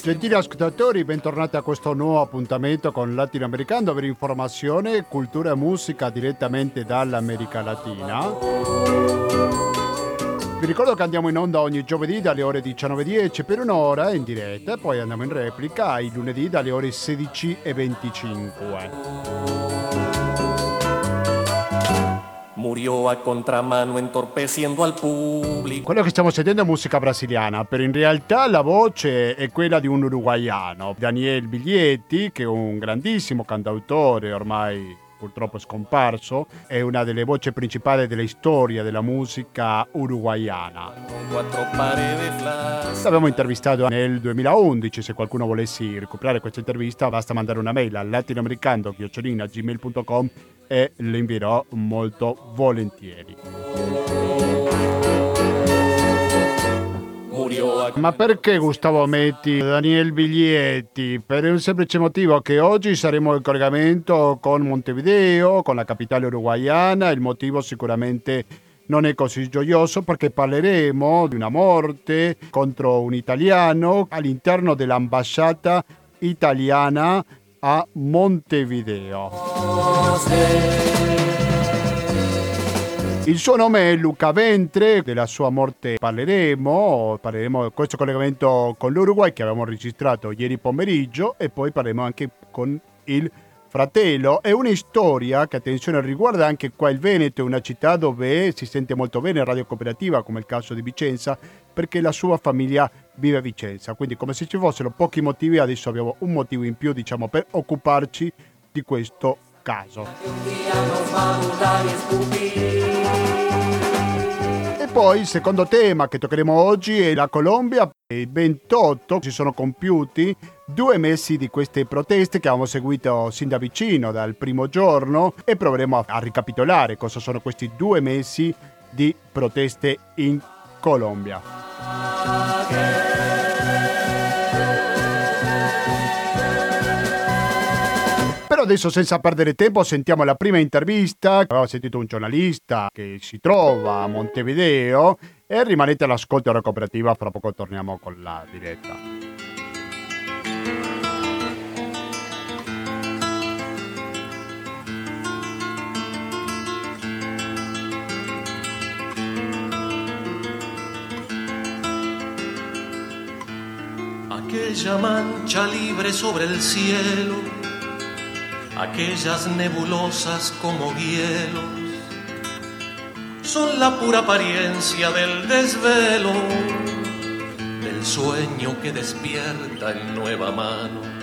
Gentili ascoltatori, bentornati a questo nuovo appuntamento con Latinoamericano per informazione, cultura e musica direttamente dall'America Latina. Vi ricordo che andiamo in onda ogni giovedì dalle ore 19.10 per un'ora in diretta e poi andiamo in replica il lunedì dalle ore 16.25. Murió a contramano entorpeciendo al pubblico. Quello che stiamo sentendo è musica brasiliana, però in realtà la voce è quella di un uruguaiano, Daniel Biglietti, che è un grandissimo cantautore ormai purtroppo scomparso, è una delle voci principali della storia della musica uruguaiana. L'abbiamo intervistato nel 2011, se qualcuno volesse recuperare questa intervista basta mandare una mail a latinoamericano.gmail.com e lo invierò molto volentieri. Ma perché Gustavo Metti, Daniel Biglietti? Per un semplice motivo che oggi saremo in collegamento con Montevideo, con la capitale uruguayana, il motivo sicuramente non è così gioioso perché parleremo di una morte contro un italiano all'interno dell'ambasciata italiana a Montevideo. Il suo nome è Luca Ventre, della sua morte parleremo, parleremo di questo collegamento con l'Uruguay che abbiamo registrato ieri pomeriggio e poi parleremo anche con il fratello. È una storia che, attenzione, riguarda anche qua il Veneto, una città dove si sente molto bene radio cooperativa, come il caso di Vicenza, perché la sua famiglia vive a Vicenza. Quindi come se ci fossero pochi motivi, adesso abbiamo un motivo in più, diciamo, per occuparci di questo caso. E poi il secondo tema che toccheremo oggi è la Colombia. Il 28 si sono compiuti due mesi di queste proteste che abbiamo seguito sin da vicino dal primo giorno e proveremo a ricapitolare cosa sono questi due mesi di proteste in Colombia. Però adesso senza perdere tempo sentiamo la prima intervista. Avevo sentito un giornalista che si trova a Montevideo e rimanete all'ascolto della cooperativa, fra poco torniamo con la diretta. Aquella mancha libre sobre el cielo aquellas nebulosas como hielos, son la pura apariencia del desvelo, del sueño che despierta in nuova mano.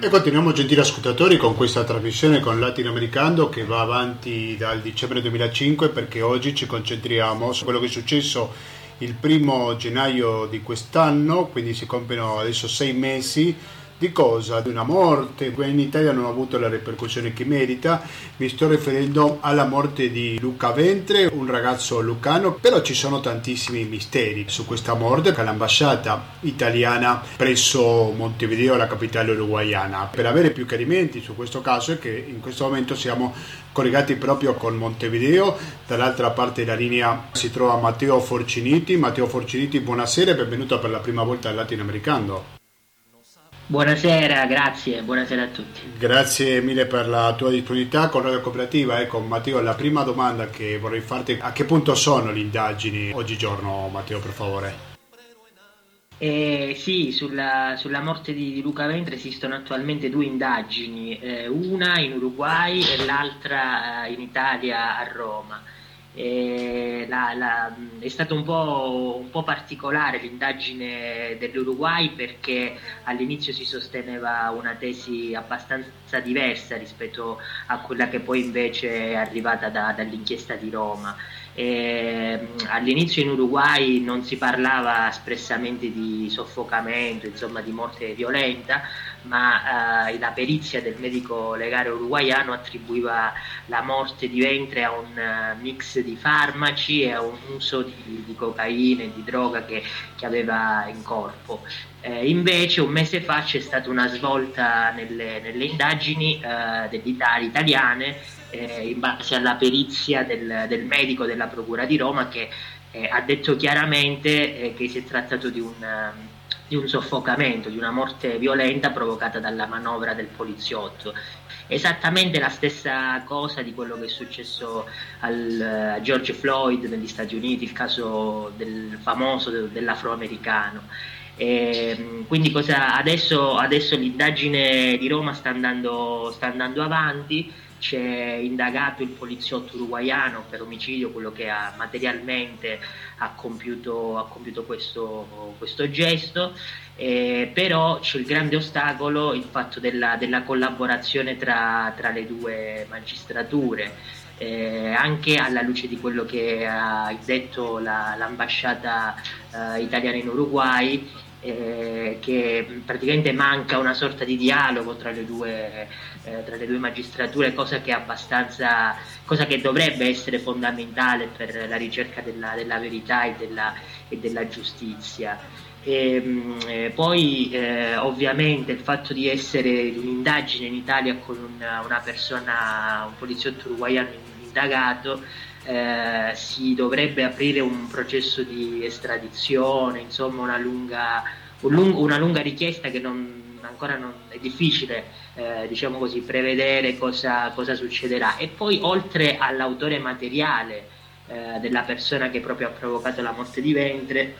E continuiamo gentili ascoltatori con questa trasmissione con Latinoamericano che va avanti dal dicembre 2005 perché oggi ci concentriamo su quello che è successo il primo gennaio di quest'anno, quindi si compiono adesso sei mesi di cosa? Di una morte che in Italia non ha avuto la ripercussione che merita. Mi sto riferendo alla morte di Luca Ventre, un ragazzo lucano, però ci sono tantissimi misteri su questa morte che l'ambasciata italiana presso Montevideo, la capitale uruguayana. Per avere più chiarimenti su questo caso è che in questo momento siamo collegati proprio con Montevideo, dall'altra parte della linea si trova Matteo Forciniti. Matteo Forciniti, buonasera e benvenuto per la prima volta al Latinoamericano. Buonasera, grazie, buonasera a tutti. Grazie mille per la tua disponibilità con Radio Cooperativa. Ecco Matteo, la prima domanda che vorrei farti, a che punto sono le indagini oggigiorno Matteo per favore? Eh, sì, sulla, sulla, morte di, Luca Ventre esistono attualmente due indagini, eh, una in Uruguay e l'altra eh, in Italia a Roma. La, la, è stata un po', un po', particolare l'indagine dell'Uruguay perché all'inizio si sosteneva una tesi abbastanza diversa rispetto a quella che poi invece è arrivata da, dall'inchiesta di Roma. E, all'inizio in Uruguay non si parlava espressamente di soffocamento, insomma di morte violenta, ma eh, la perizia del medico legale uruguaiano attribuiva la morte di ventre a un uh, mix di farmaci e a un uso di, di cocaina e di droga che, che aveva in corpo. Eh, invece un mese fa c'è stata una svolta nelle, nelle indagini eh, dell'Italia italiane eh, in base alla perizia del, del, medico della Procura di Roma che eh, ha detto chiaramente eh, che si è trattato di un, di un soffocamento, di una morte violenta provocata dalla manovra del poliziotto esattamente la stessa cosa di quello che è successo al, a George Floyd negli Stati Uniti, il caso del famoso dell'afroamericano. E, quindi cosa, adesso, adesso, l'indagine di Roma sta andando, sta andando avanti c'è indagato il poliziotto uruguaiano per omicidio, quello che ha materialmente ha compiuto, ha compiuto questo, questo, gesto, eh, però c'è il grande ostacolo, il fatto della, della collaborazione tra, tra, le due magistrature. Eh, anche alla luce di quello che ha detto la, l'ambasciata eh, italiana in Uruguay, eh, che praticamente manca una sorta di dialogo tra le due, eh, tra le due magistrature, cosa che, cosa che, dovrebbe essere fondamentale per la ricerca della, della verità e della, e della giustizia. E, mm, eh, poi eh, ovviamente il fatto di essere un'indagine in Italia con una, una persona, un poliziotto uruguaiano indagato, eh, si dovrebbe aprire un processo di estradizione, insomma una lunga, un lungo, una lunga richiesta che non, ancora non, è difficile eh, diciamo così, prevedere cosa, cosa, succederà. E poi oltre all'autore materiale eh, della persona che proprio ha provocato la morte di Ventre,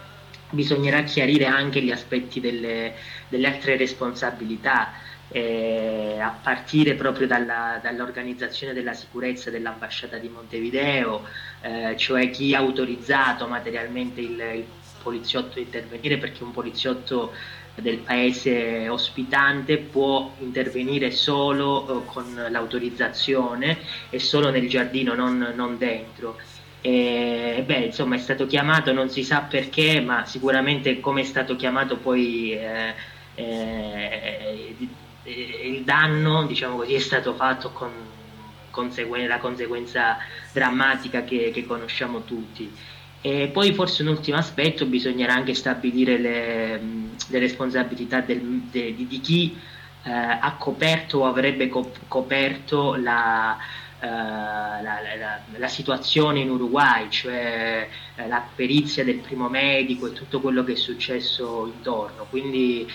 bisognerà chiarire anche gli aspetti delle, delle altre responsabilità eh, a partire proprio dalla, dall'organizzazione della sicurezza dell'ambasciata di Montevideo, eh, cioè chi ha autorizzato materialmente il, il poliziotto a intervenire perché un poliziotto del paese ospitante può intervenire solo eh, con l'autorizzazione e solo nel giardino, non, non dentro. E, beh, insomma, è stato chiamato, non si sa perché, ma sicuramente come è stato chiamato poi eh, eh, il danno diciamo così, è stato fatto con conseguen- la conseguenza drammatica che, che, conosciamo tutti. E poi forse un ultimo aspetto, bisognerà anche stabilire le, le responsabilità del, de, di, di, chi eh, ha coperto o avrebbe coperto la, Uh, la, la, la, situazione in Uruguay, cioè uh, la perizia del primo medico e tutto quello che è successo intorno. Quindi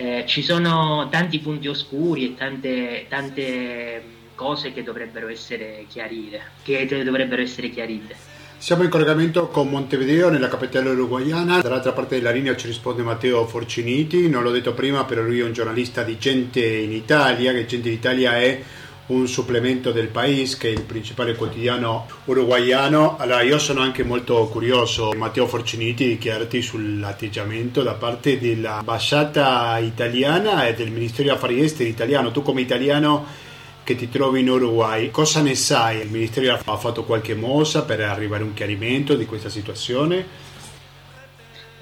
eh, ci sono tanti punti oscuri e tante, tante cose che dovrebbero essere chiarite, che dovrebbero essere chiarite. Siamo in collegamento con Montevideo, nella capitale uruguayana. Dall'altra parte della linea ci risponde Matteo Forciniti. Non l'ho detto prima, però lui è un giornalista di Gente in Italia, che Gente in Italia è un supplemento del País, che è il principale quotidiano uruguaiano. Allora, io sono anche molto curioso, Matteo Forciniti, di chiederti sull'atteggiamento da parte dell'ambasciata italiana e del Ministero degli Affari Esteri italiano. Tu come italiano che ti trovi in Uruguay, cosa ne sai? Il Ministero ha fatto qualche mossa per arrivare a un chiarimento di questa situazione?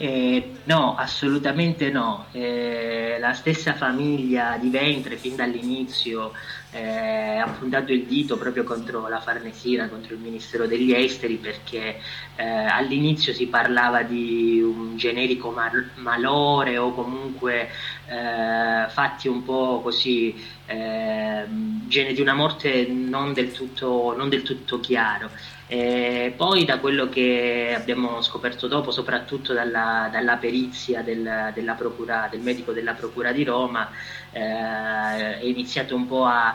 Eh, no, assolutamente no. Eh, la stessa famiglia di Ventre fin dall'inizio eh, ha puntato il dito proprio contro la Farnesina, contro il Ministero degli Esteri, perché eh, all'inizio si parlava di un generico mal- malore o comunque eh, fatti un po' così, eh, di una morte non del tutto, non del tutto chiaro. E poi da quello che abbiamo scoperto dopo, soprattutto dalla, dalla perizia del, della procura, del medico della Procura di Roma, eh, è iniziato un po' a...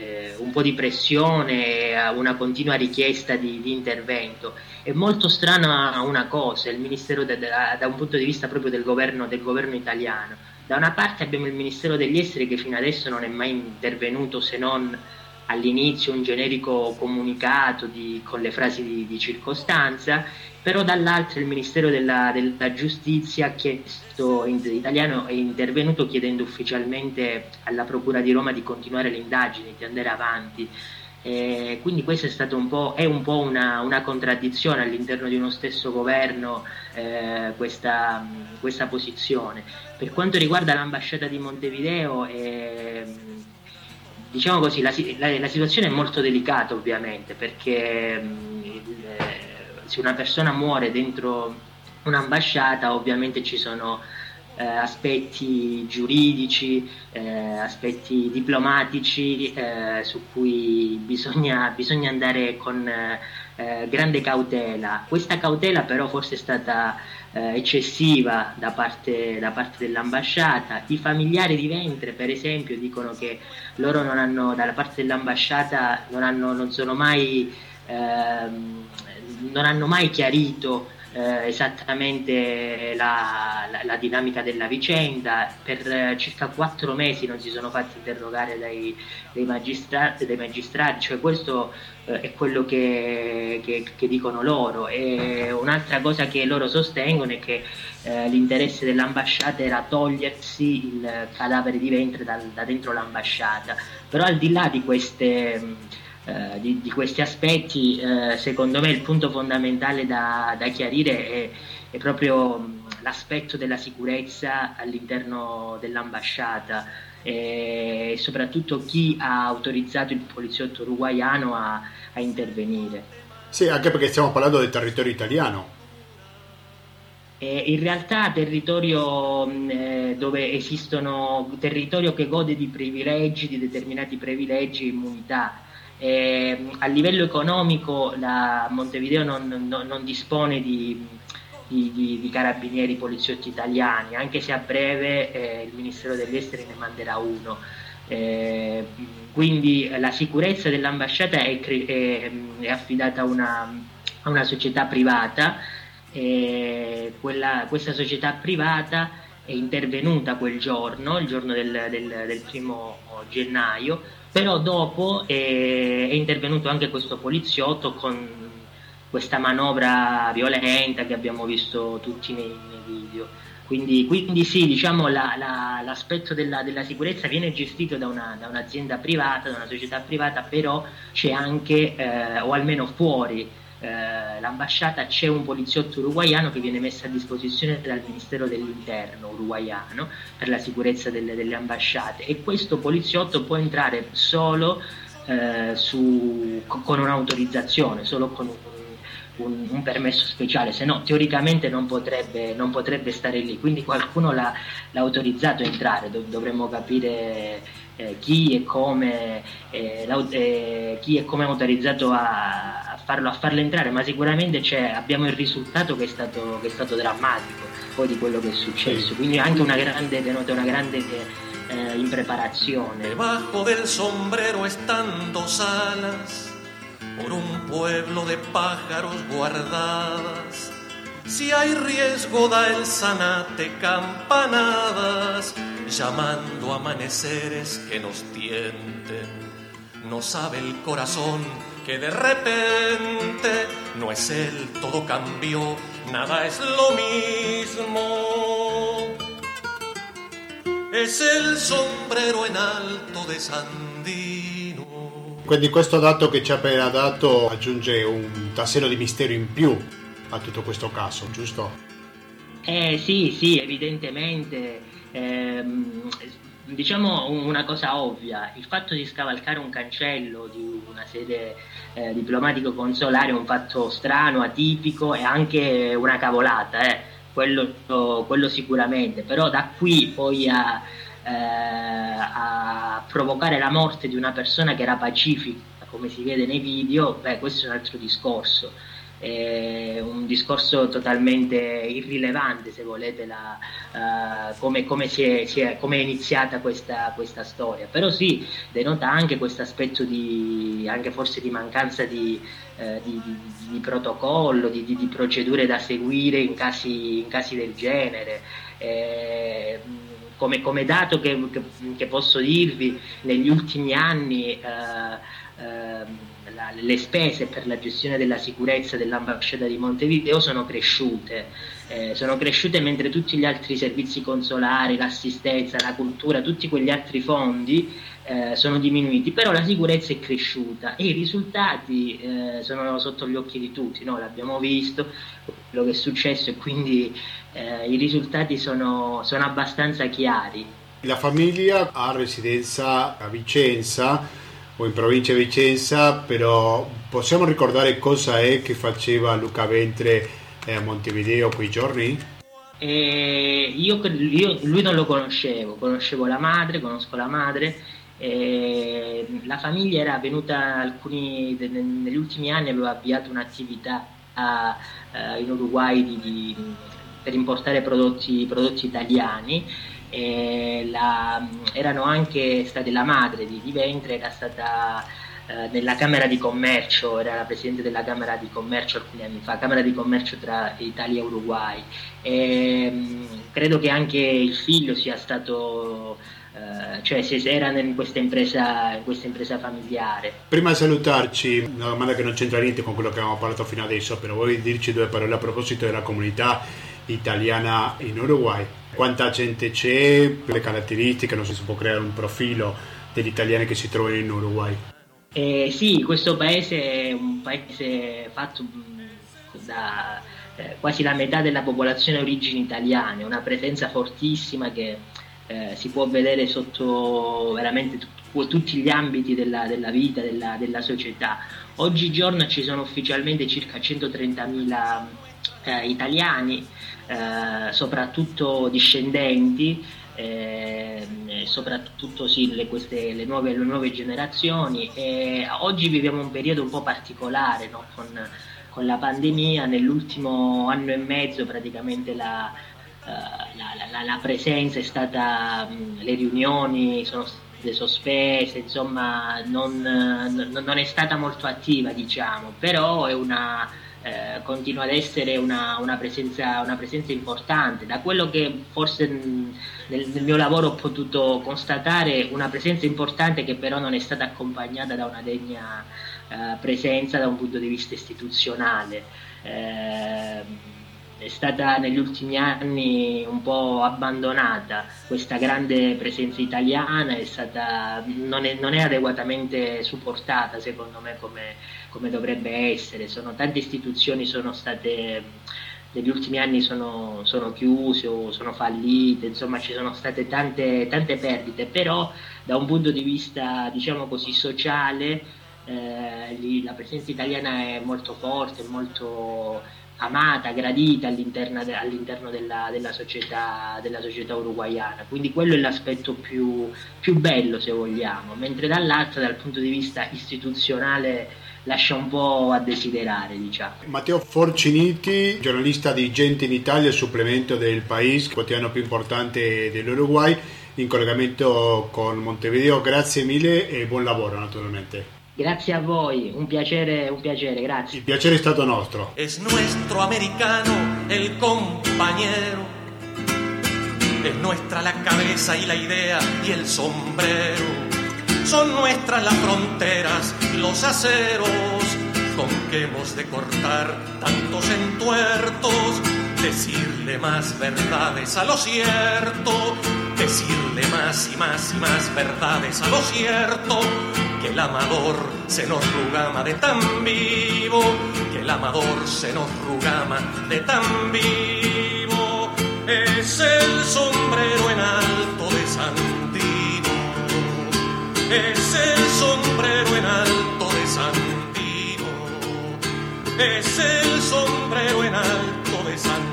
Eh, un po' di pressione, una continua richiesta di, di, intervento. È molto strana una cosa, il Ministero de, de, da un punto di vista proprio del governo, del governo italiano. Da una parte abbiamo il Ministero degli Esteri che fino adesso non è mai intervenuto se non all'inizio un generico comunicato di, con le frasi di, di, circostanza, però dall'altro il Ministero della, della Giustizia chiesto, in, italiano è intervenuto chiedendo ufficialmente alla Procura di Roma di continuare le indagini, di andare avanti. Eh, quindi questa è stata un po', un po' una, una contraddizione all'interno di uno stesso governo eh, questa, questa, posizione. Per quanto riguarda l'ambasciata di Montevideo, eh, diciamo così, la, la, la, situazione è molto delicata ovviamente perché mh, eh, se una persona muore dentro un'ambasciata ovviamente ci sono eh, aspetti giuridici, eh, aspetti diplomatici eh, su cui bisogna, bisogna andare con eh, grande cautela. Questa cautela però forse è stata eh, eccessiva da parte, da parte, dell'ambasciata. I familiari di Ventre, per esempio, dicono che loro non hanno, dalla parte dell'ambasciata non, hanno, non sono mai, ehm, non hanno mai chiarito eh, esattamente la, la, la, dinamica della vicenda. Per eh, circa quattro mesi non si sono fatti interrogare dai, dai, magistrati, dai magistrati, cioè questo eh, è quello che, che, che, dicono loro. E un'altra cosa che loro sostengono è che eh, l'interesse dell'ambasciata era togliersi il cadavere di ventre da, da dentro l'ambasciata. Però al di là di queste eh, di, di, questi aspetti, eh, secondo me il punto fondamentale da, da chiarire è, è, proprio l'aspetto della sicurezza all'interno dell'ambasciata e soprattutto chi ha autorizzato il poliziotto uruguaiano a, a intervenire. Sì, anche perché stiamo parlando del territorio italiano. in realtà territorio eh, dove esistono territorio che gode di privilegi, di determinati privilegi e immunità eh, a livello economico la Montevideo non, non, non dispone di, di, di, di, carabinieri poliziotti italiani, anche se a breve eh, il Ministero degli Esteri ne manderà uno. Eh, quindi la sicurezza dell'ambasciata è, è, è affidata a una, a una, società privata. Quella, questa società privata è intervenuta quel giorno, il giorno del, del, del primo gennaio, però dopo è, è intervenuto anche questo poliziotto con questa manovra violenta che abbiamo visto tutti nei, nei video. Quindi, quindi, sì, diciamo la, la, l'aspetto della, della, sicurezza viene gestito da, una, da, un'azienda privata, da una società privata, però c'è anche, eh, o almeno fuori eh, l'ambasciata c'è un poliziotto uruguaiano che viene messo a disposizione dal Ministero dell'Interno uruguaiano per la sicurezza delle, delle ambasciate. E questo poliziotto può entrare solo eh, su, con un'autorizzazione, solo con un, un, un, permesso speciale, se no teoricamente non potrebbe, non potrebbe stare lì, quindi qualcuno l'ha, l'ha autorizzato a entrare, Dov- dovremmo capire eh, chi, e come, eh, eh, chi e come è autorizzato a, a, farlo, a farlo entrare, ma sicuramente abbiamo il risultato che è, stato, che è stato drammatico poi di quello che è successo, quindi anche una grande, denota una grande eh, impreparazione. Debajo del sombrero estando salas por un pueblo de pájaros guardadas. Si hay riesgo da el sanate campanadas llamando amaneceres que nos tienten. No sabe el corazón que de repente no es él, todo cambió, nada es lo mismo. Es el sombrero en alto de Sandino. Quindi questo dato che ci ha appena dato aggiunge un tassello di mistero in più a tutto questo caso, giusto? Eh sì, sì, evidentemente ehm, diciamo una cosa ovvia, il fatto di scavalcare un cancello di una sede eh, diplomatico-consolare è un fatto strano, atipico e anche una cavolata, eh. quello, quello, sicuramente, però da qui poi a, eh, a, provocare la morte di una persona che era pacifica, come si vede nei video, beh, questo è un altro discorso è un discorso totalmente irrilevante se volete la, uh, come, come, si è, si è, come, è, iniziata questa, questa, storia. Però sì denota anche questo aspetto di anche forse di mancanza di, uh, di, di, di protocollo di, procedure da seguire in casi, in casi del genere. Eh, come, come, dato che, che, che, posso dirvi negli ultimi anni uh, la, le spese per la gestione della sicurezza dell'ambasciata di Montevideo sono cresciute, eh, sono cresciute mentre tutti gli altri servizi consolari, l'assistenza, la cultura, tutti quegli altri fondi eh, sono diminuiti, però la sicurezza è cresciuta e i risultati eh, sono sotto gli occhi di tutti, no? l'abbiamo visto, quello che è successo e quindi eh, i risultati sono, sono abbastanza chiari. La famiglia ha residenza a Vicenza o in provincia di Vicenza, però possiamo ricordare cosa è che faceva Luca Ventre a Montevideo quei giorni? E io, io, lui non lo conoscevo, conoscevo la madre, conosco la madre. la famiglia era venuta alcuni, negli ultimi anni aveva avviato un'attività a, a, in Uruguay di, di, per importare prodotti, prodotti italiani. La, erano anche state la madre di, di Ventre, era stata eh, nella Camera di Commercio, era la Presidente della Camera di Commercio alcuni anni fa, Camera di Commercio tra Italia e Uruguay. E, mh, credo che anche il figlio sia stato... Uh, cioè se era in questa, impresa, in questa impresa familiare. Prima di salutarci, una domanda che non c'entra niente con quello che abbiamo parlato fino adesso, però vuoi dirci due parole a proposito della comunità italiana in Uruguay? Quanta gente c'è, le caratteristiche, non so si può creare un profilo degli italiani che si trovano in Uruguay? Eh, sì, questo paese è un paese fatto da eh, quasi la metà della popolazione origini italiane, una presenza fortissima che eh, si può vedere sotto veramente t- tutti gli ambiti della, della vita, della, della, società. Oggigiorno ci sono ufficialmente circa 130.000 eh, italiani, eh, soprattutto discendenti, eh, soprattutto sì, le, queste, le, nuove, le, nuove, generazioni. E oggi viviamo un periodo un po' particolare no? con, con, la pandemia, nell'ultimo anno e mezzo praticamente la, uh, la, la, la presenza è stata, le riunioni sono state sospese, insomma non, non è stata molto attiva diciamo, però è una eh, continua ad essere una, una, presenza, una, presenza, importante. Da quello che forse nel, nel, mio lavoro ho potuto constatare, una presenza importante che però non è stata accompagnata da una degna eh, presenza da un punto di vista istituzionale. Eh, è stata negli ultimi anni un po' abbandonata questa grande presenza italiana, è stata, non, è, non, è, adeguatamente supportata secondo me come, come dovrebbe essere. Sono, tante istituzioni sono state negli ultimi anni sono, sono, chiuse o sono fallite, insomma ci sono state tante, tante perdite, però da un punto di vista diciamo così sociale eh, lì, la presenza italiana è molto forte, molto amata, gradita all'interno, de, all'interno della, della, società, della, società, uruguayana. Quindi quello è l'aspetto più, più bello, se vogliamo, mentre dall'altro, dal punto di vista istituzionale, lascia un po' a desiderare, diciamo. Matteo Forciniti, giornalista di Gente in Italia, supplemento del País, quotidiano più importante dell'Uruguay, in collegamento con Montevideo. Grazie mille e buon lavoro naturalmente. Grazie a voi, un piacere, un piacere, grazie. Il piacere è stato nostro. Es nuestro americano el compañero. Es nuestra la cabeza y la idea y el sombrero. Son nuestras las fronteras, los aceros con que hemos de cortar tantos entuertos. Decirle más verdades a lo cierto, decirle más y más y más verdades a lo cierto que el amador se nos rugama de tan vivo, que el amador se nos rugama de tan vivo. Es el sombrero en alto de Sandino, es el sombrero en alto de Sandino, es el sombrero en alto de Sandino.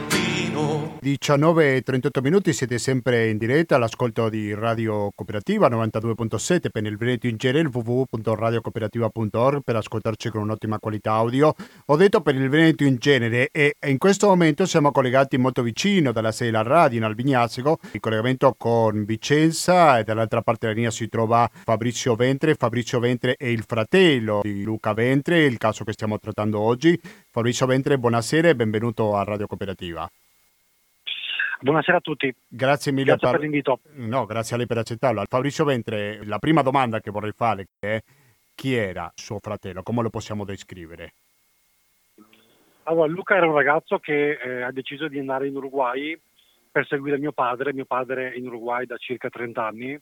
19 e 38 minuti, siete sempre in diretta all'ascolto di Radio Cooperativa 92.7 per il Veneto in genere, www.radiocooperativa.org per ascoltarci con un'ottima qualità audio. Ho detto per il Veneto in genere e in questo momento siamo collegati molto vicino dalla sede radio in Albignazzico, in collegamento con Vicenza e dall'altra parte della linea si trova Fabrizio Ventre. Fabrizio Ventre è il fratello di Luca Ventre, il caso che stiamo trattando oggi. Fabrizio Ventre, buonasera e benvenuto a Radio Cooperativa. Buonasera a tutti. Grazie mille grazie per... per l'invito. No, grazie a lei per accettarlo. Fabrizio Ventre, la prima domanda che vorrei fare è chi era suo fratello? Come lo possiamo descrivere? Allora, Luca era un ragazzo che eh, ha deciso di andare in Uruguay per seguire mio padre. Mio padre è in Uruguay da circa 30 anni,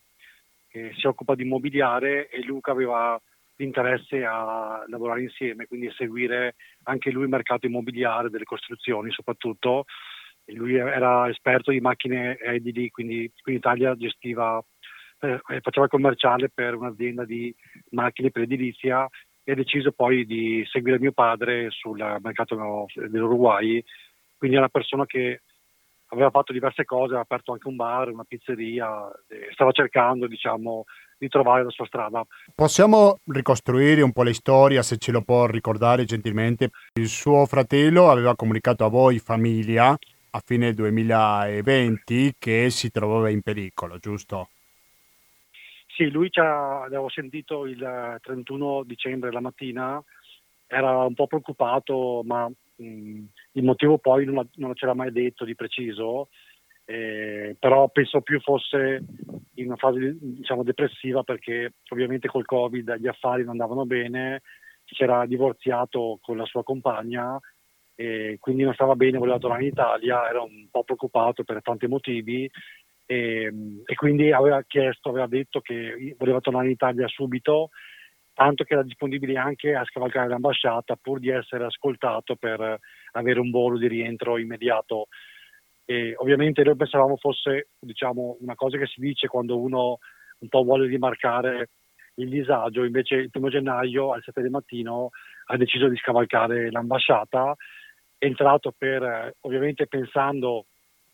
eh, si occupa di immobiliare e Luca aveva l'interesse a lavorare insieme, quindi a seguire anche lui il mercato immobiliare, delle costruzioni soprattutto lui era esperto di macchine edili, quindi qui in Italia gestiva, eh, faceva commerciale per un'azienda di macchine per edilizia e ha deciso poi di seguire mio padre sul mercato dell'Uruguay, quindi è una persona che aveva fatto diverse cose, aveva aperto anche un bar, una pizzeria, stava cercando diciamo, di trovare la sua strada. Possiamo ricostruire un po' la storia, se ce lo può ricordare gentilmente? Il suo fratello aveva comunicato a voi, famiglia, a fine 2020 che si trovava in pericolo, giusto? Sì, lui ci ha, l'avevo sentito il 31 dicembre la mattina, era un po' preoccupato, ma mh, il motivo poi non, non c'era mai detto di preciso, eh, però penso più fosse in una fase diciamo, depressiva perché ovviamente col Covid gli affari non andavano bene, si era divorziato con la sua compagna e quindi non stava bene, voleva tornare in Italia, era un po' preoccupato per tanti motivi. E, e, quindi aveva chiesto, aveva detto che voleva tornare in Italia subito, tanto che era disponibile anche a scavalcare l'ambasciata pur di essere ascoltato per avere un volo di rientro immediato. E ovviamente noi pensavamo fosse diciamo, una cosa che si dice quando uno un po' vuole rimarcare il disagio, invece il primo gennaio alle 7 del mattino ha deciso di scavalcare l'ambasciata, entrato per, ovviamente pensando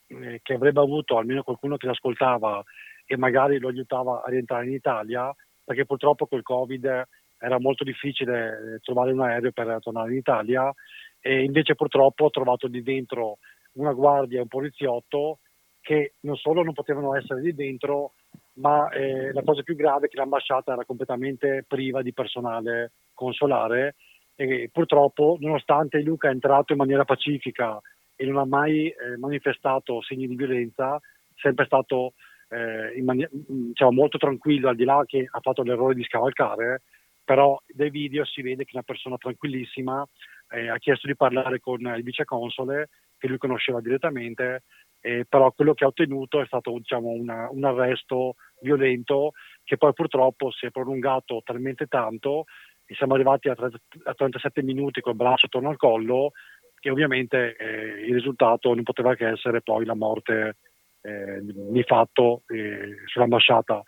eh, che avrebbe avuto almeno qualcuno che l'ascoltava e magari lo aiutava a rientrare in Italia, perché purtroppo col Covid era molto difficile eh, trovare un aereo per tornare in Italia. E invece purtroppo ho trovato lì dentro una guardia e un poliziotto che non solo non potevano essere lì dentro, ma eh, la cosa più grave è che l'ambasciata era completamente priva di personale consolare e purtroppo nonostante Luca è entrato in maniera pacifica e non ha mai eh, manifestato segni di violenza, sempre stato eh, mani- diciamo, molto tranquillo, al di là che ha fatto l'errore di scavalcare, però dai video si vede che è una persona tranquillissima, eh, ha chiesto di parlare con il viceconsole, che lui conosceva direttamente, eh, però quello che ha ottenuto è stato diciamo, una, un arresto violento che poi purtroppo si è prolungato talmente tanto e siamo arrivati a, 30, a 37 minuti col braccio attorno al collo che ovviamente eh, il risultato non poteva che essere poi la morte eh, di fatto eh, sull'ambasciata.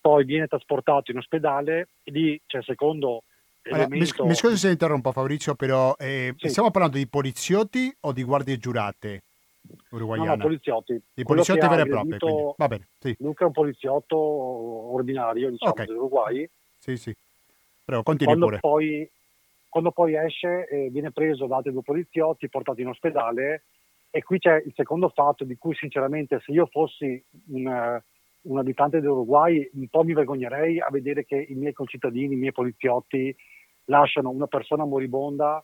Poi viene trasportato in ospedale e lì c'è il secondo allora, elemento... mi, mi scusi se interrompo Fabrizio, però eh, sì. stiamo parlando di poliziotti o di guardie giurate? Uruguayana. No, no, poliziotti. Di poliziotti veri e propri. Va bene, sì. Luca è un poliziotto ordinario, diciamo, okay. dell'Uruguay. Sì, sì. Prego, continui quando pure. Poi, quando poi esce eh, viene preso da altri due poliziotti, portato in ospedale e qui c'è il secondo fatto di cui sinceramente se io fossi un, un abitante dell'Uruguay un po' mi vergognerei a vedere che i miei concittadini, i miei poliziotti lasciano una persona moribonda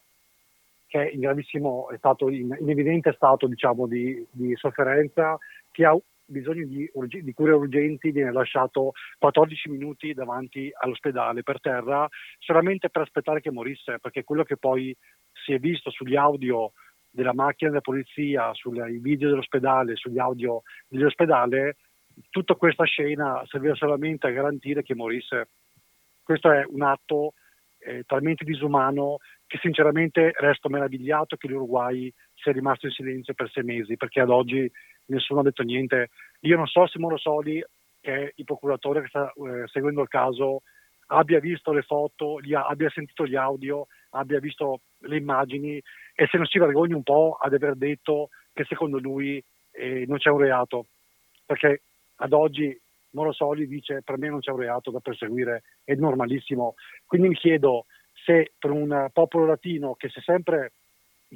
che è in gravissimo stato, in, in evidente stato diciamo, di, di sofferenza, che ha bisogno di, di, cure urgenti viene lasciato 14 minuti davanti all'ospedale per terra solamente per aspettare che morisse, perché quello che poi si è visto sugli audio della macchina della polizia, sui video dell'ospedale, sugli audio dell'ospedale, tutta questa scena serviva solamente a garantire che morisse. Questo è un atto eh, talmente disumano che sinceramente resto meravigliato che l'Uruguay sia rimasto in silenzio per sei mesi, perché ad oggi nessuno ha detto niente. Io non so se Morosoli, che è il procuratore che sta eh, seguendo il caso, abbia visto le foto, ha, abbia sentito gli audio, abbia visto le immagini e se non si vergogna un po' ad aver detto che secondo lui eh, non c'è un reato, perché ad oggi Morosoli dice per me non c'è un reato da perseguire, è normalissimo. Quindi mi chiedo se per un popolo latino che si è sempre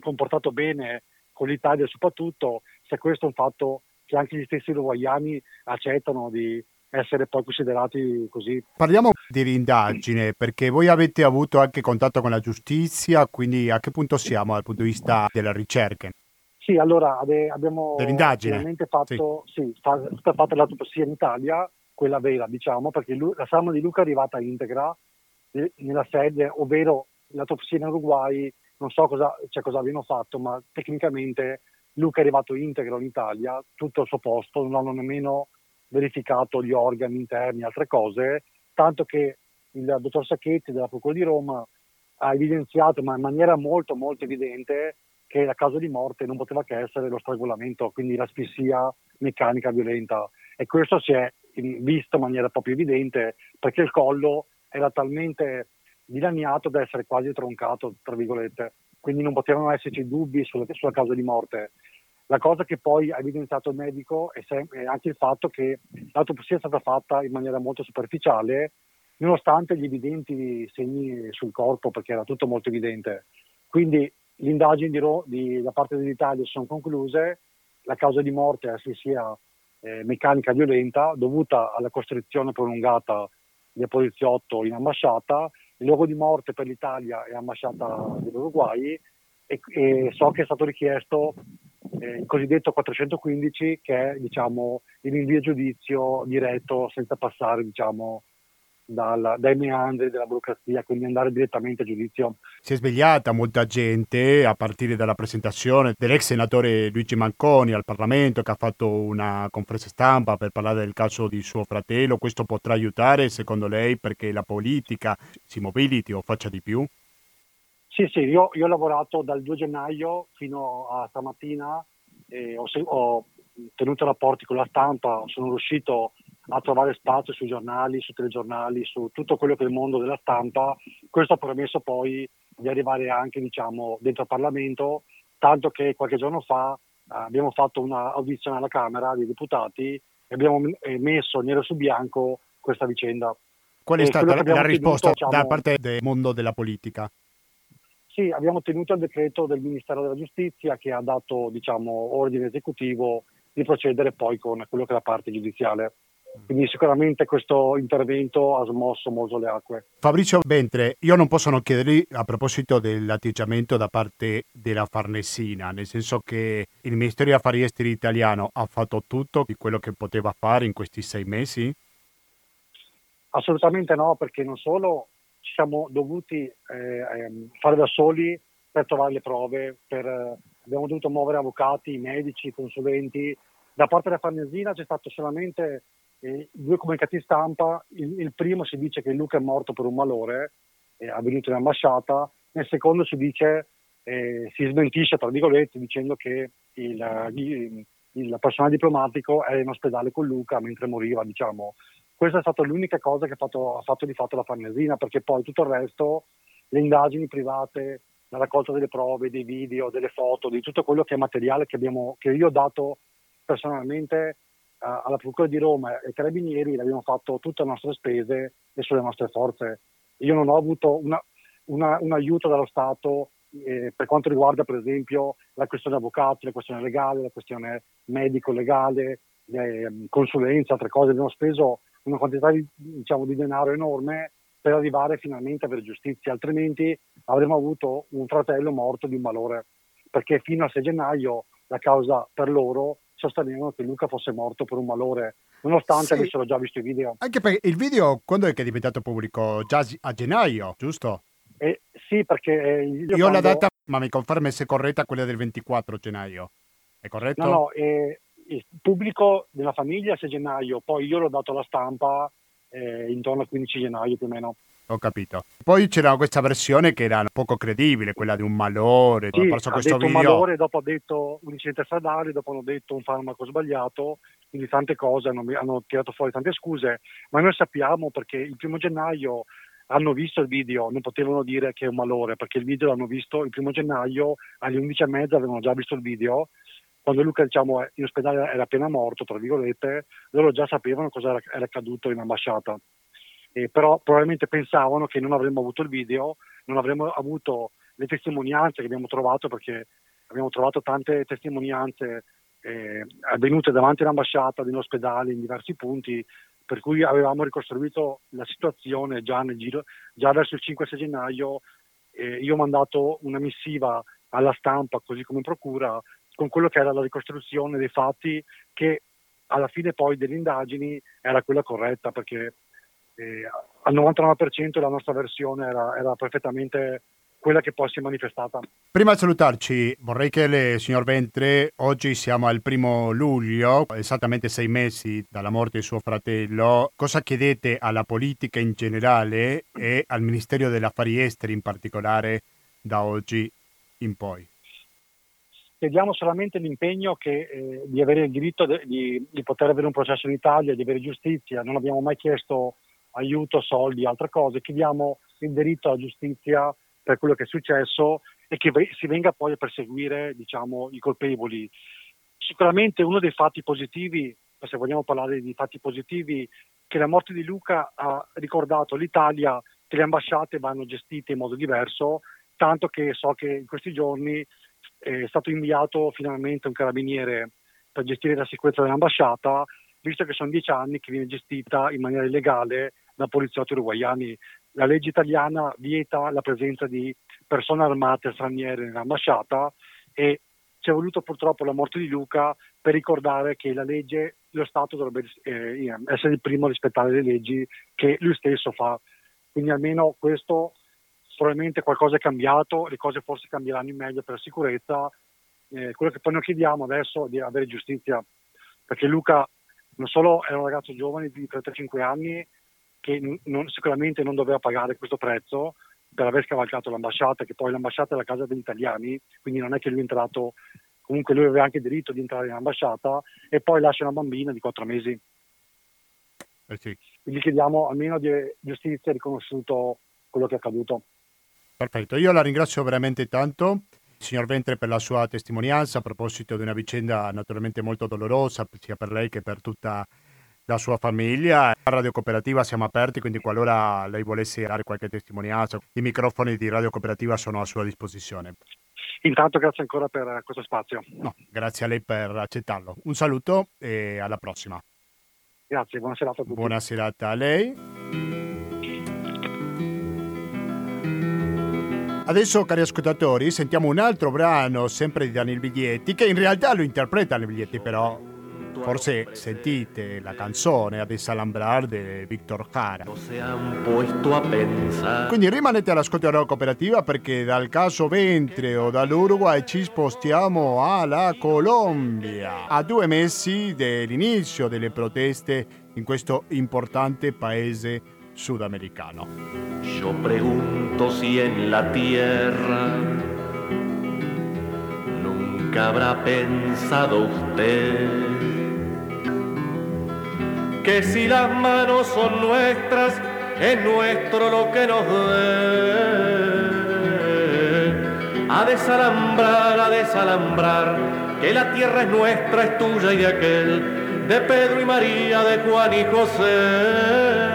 comportato bene con l'Italia soprattutto, se questo è un fatto che anche gli stessi uruguayani accettano di essere poi considerati così. Parliamo di rindagine perché voi avete avuto anche contatto con la giustizia, quindi a che punto siamo dal punto di vista della ricerca? Sì, allora abbiamo veramente fatto, sì. Sì, fa, fatta l'autopsia in Italia, quella vera diciamo, perché la salma di Luca è arrivata integra nella sede, ovvero l'autopsia in Uruguay, non so cosa, cioè, cosa abbiano fatto, ma tecnicamente Luca è arrivato integro in Italia, tutto al suo posto, non hanno nemmeno verificato gli organi interni, altre cose, tanto che il dottor Sacchetti della Procura di Roma ha evidenziato, ma in maniera molto molto evidente, che la causa di morte non poteva che essere lo strangolamento, quindi l'asfissia meccanica violenta. E questo si è visto in maniera proprio evidente perché il collo era talmente dilaniato da essere quasi troncato, tra virgolette. Quindi non potevano esserci dubbi sulla, sulla causa di morte. La cosa che poi ha evidenziato il medico è, sem- è anche il fatto che l'autopsia è stata fatta in maniera molto superficiale, nonostante gli evidenti segni sul corpo, perché era tutto molto evidente. Quindi le indagini di Ro- di, da parte dell'Italia sono concluse, la causa di morte è asfissia eh, meccanica violenta dovuta alla costrizione prolungata del poliziotto in ambasciata, il luogo di morte per l'Italia è ambasciata dell'Uruguay e, e so che è stato richiesto eh, il cosiddetto 415 che è diciamo, il rinvio giudizio diretto senza passare diciamo, dal, dai meandri della burocrazia, quindi andare direttamente a giudizio. Si è svegliata molta gente a partire dalla presentazione dell'ex senatore Luigi Manconi al Parlamento che ha fatto una conferenza stampa per parlare del caso di suo fratello. Questo potrà aiutare secondo lei perché la politica si mobiliti o faccia di più? Sì, sì, io, io ho lavorato dal 2 gennaio fino a stamattina, e ho, ho tenuto rapporti con la stampa, sono riuscito a trovare spazio sui giornali, sui telegiornali, su tutto quello che è il mondo della stampa. Questo ha permesso poi di arrivare anche diciamo, dentro al Parlamento, tanto che qualche giorno fa eh, abbiamo fatto un'audizione alla Camera dei deputati e abbiamo messo nero su bianco questa vicenda. Qual è stata la risposta tenuto, diciamo, da parte del mondo della politica? Sì, abbiamo tenuto il decreto del Ministero della Giustizia che ha dato diciamo, ordine esecutivo di procedere poi con quello che è la parte giudiziale. Quindi sicuramente questo intervento ha smosso molto le acque. Fabrizio Bentre, io non posso non chiedergli a proposito dell'atteggiamento da parte della Farnesina, nel senso che il Ministero degli Affari Esteri italiano ha fatto tutto di quello che poteva fare in questi sei mesi? Assolutamente no, perché non solo ci siamo dovuti eh, ehm, fare da soli per trovare le prove, per, eh, abbiamo dovuto muovere avvocati, medici, consulenti. Da parte della Farnesina c'è stato solamente due comunicati stampa, il, il, primo si dice che Luca è morto per un malore eh, avvenuto in ambasciata, nel secondo si dice, eh, si smentisce tra virgolette dicendo che il, il, il, personale diplomatico era in ospedale con Luca mentre moriva, diciamo. Questa è stata l'unica cosa che ha fatto, ha fatto di fatto la Farnesina, perché poi tutto il resto, le indagini private, la raccolta delle prove, dei video, delle foto, di tutto quello che è materiale che, abbiamo, che io ho dato personalmente alla Procura di Roma e ai Carabinieri l'abbiamo fatto tutte a nostre spese e sulle nostre forze. Io non ho avuto una, una, un aiuto dallo Stato eh, per quanto riguarda per esempio la questione avvocati, la questione legale, la questione medico-legale, eh, consulenza, altre cose. Abbiamo speso una quantità di, diciamo, di denaro enorme per arrivare finalmente a avere giustizia, altrimenti avremmo avuto un fratello morto di un malore, perché fino al 6 gennaio la causa per loro sostenevano che Luca fosse morto per un malore, nonostante sì. avessero già visto i video. Anche perché il video quando è che è diventato pubblico? Già a gennaio, giusto? Eh, sì, perché eh, io quando... la data, ma mi conferma se è corretta quella del 24 gennaio. È corretto? No, no, eh, il pubblico della famiglia è 6 gennaio, poi io l'ho dato alla stampa eh, intorno al 15 gennaio più o meno. Ho capito. Poi c'era questa versione che era poco credibile, quella di un malore. Sì, ha detto video. un malore, dopo ha detto un incidente stradale, dopo hanno detto un farmaco sbagliato, quindi tante cose, hanno, hanno tirato fuori tante scuse, ma noi sappiamo perché il primo gennaio hanno visto il video, non potevano dire che è un malore, perché il video l'hanno visto il primo gennaio, alle 11.30 avevano già visto il video, quando Luca diciamo, in ospedale era appena morto, tra virgolette, loro già sapevano cosa era, era accaduto in ambasciata eh, però probabilmente pensavano che non avremmo avuto il video, non avremmo avuto le testimonianze che abbiamo trovato perché abbiamo trovato tante testimonianze eh, avvenute davanti all'ambasciata, nell'ospedale, in diversi punti, per cui avevamo ricostruito la situazione già, giro, già verso il 5-6 gennaio. Eh, io ho mandato una missiva alla stampa, così come in procura, con quello che era la ricostruzione dei fatti che alla fine poi delle indagini era quella corretta perché eh, al 99% la nostra versione era, era, perfettamente quella che poi si è manifestata. Prima di salutarci, vorrei chiederle, signor Ventre, oggi siamo al primo luglio, esattamente sei mesi dalla morte di suo fratello. Cosa chiedete alla politica in generale e al Ministero degli Affari Esteri in particolare da oggi in poi? chiediamo solamente l'impegno che, eh, di avere il diritto de, di, di, poter avere un processo in Italia, di avere giustizia. Non abbiamo mai chiesto aiuto, soldi, altre cose, chiediamo il diritto alla giustizia per quello che è successo e che si venga poi a perseguire diciamo, i colpevoli. sicuramente uno dei fatti positivi, se vogliamo parlare di fatti positivi, che la morte di Luca ha ricordato all'Italia che le ambasciate vanno gestite in modo diverso, tanto che so che in questi giorni è stato inviato finalmente un carabiniere per gestire la sicurezza dell'ambasciata, visto che sono dieci anni che viene gestita in maniera illegale da poliziotti uruguayani. La legge italiana vieta la presenza di persone armate straniere nell'ambasciata e ci è voluto purtroppo la morte di Luca per ricordare che la legge, lo Stato dovrebbe eh, essere il primo a rispettare le leggi che lui stesso fa. Quindi almeno questo probabilmente qualcosa è cambiato, le cose forse cambieranno in meglio per la sicurezza. Eh, quello che poi noi chiediamo adesso è di avere giustizia, perché Luca non solo è un ragazzo giovane di 35 anni che non, sicuramente non doveva pagare questo prezzo per aver scavalcato l'ambasciata, che poi l'ambasciata è la casa degli italiani, quindi non è che lui è entrato, comunque lui aveva anche il diritto di entrare in ambasciata e poi lascia una bambina di 4 mesi. Eh sì. Quindi chiediamo almeno di giustizia riconosciuto quello che è accaduto. Perfetto, io la ringrazio veramente tanto, signor Ventre, per la sua testimonianza a proposito di una vicenda naturalmente molto dolorosa sia per lei che per tutta la sua famiglia. A Radio Cooperativa siamo aperti, quindi qualora lei volesse dare qualche testimonianza, i microfoni di Radio Cooperativa sono a sua disposizione. Intanto grazie ancora per questo spazio. No, grazie a lei per accettarlo. Un saluto e alla prossima. Grazie, buona serata a tutti. Buona serata a lei. Adesso, cari ascoltatori, sentiamo un altro brano, sempre di Daniel Biglietti, che in realtà lo interpreta Daniel Biglietti, però forse sentite la canzone a desalambrar di Victor Jara. Quindi rimanete all'ascolto della cooperativa perché dal caso Ventre o dall'Uruguay ci spostiamo alla Colombia, a due mesi dell'inizio delle proteste in questo importante paese sudamericano. Yo pregunto si en la tierra nunca habrá pensado usted que si las manos son nuestras, es nuestro lo que nos dé. A desalambrar, a desalambrar, que la tierra es nuestra, es tuya y de aquel, de Pedro y María, de Juan y José.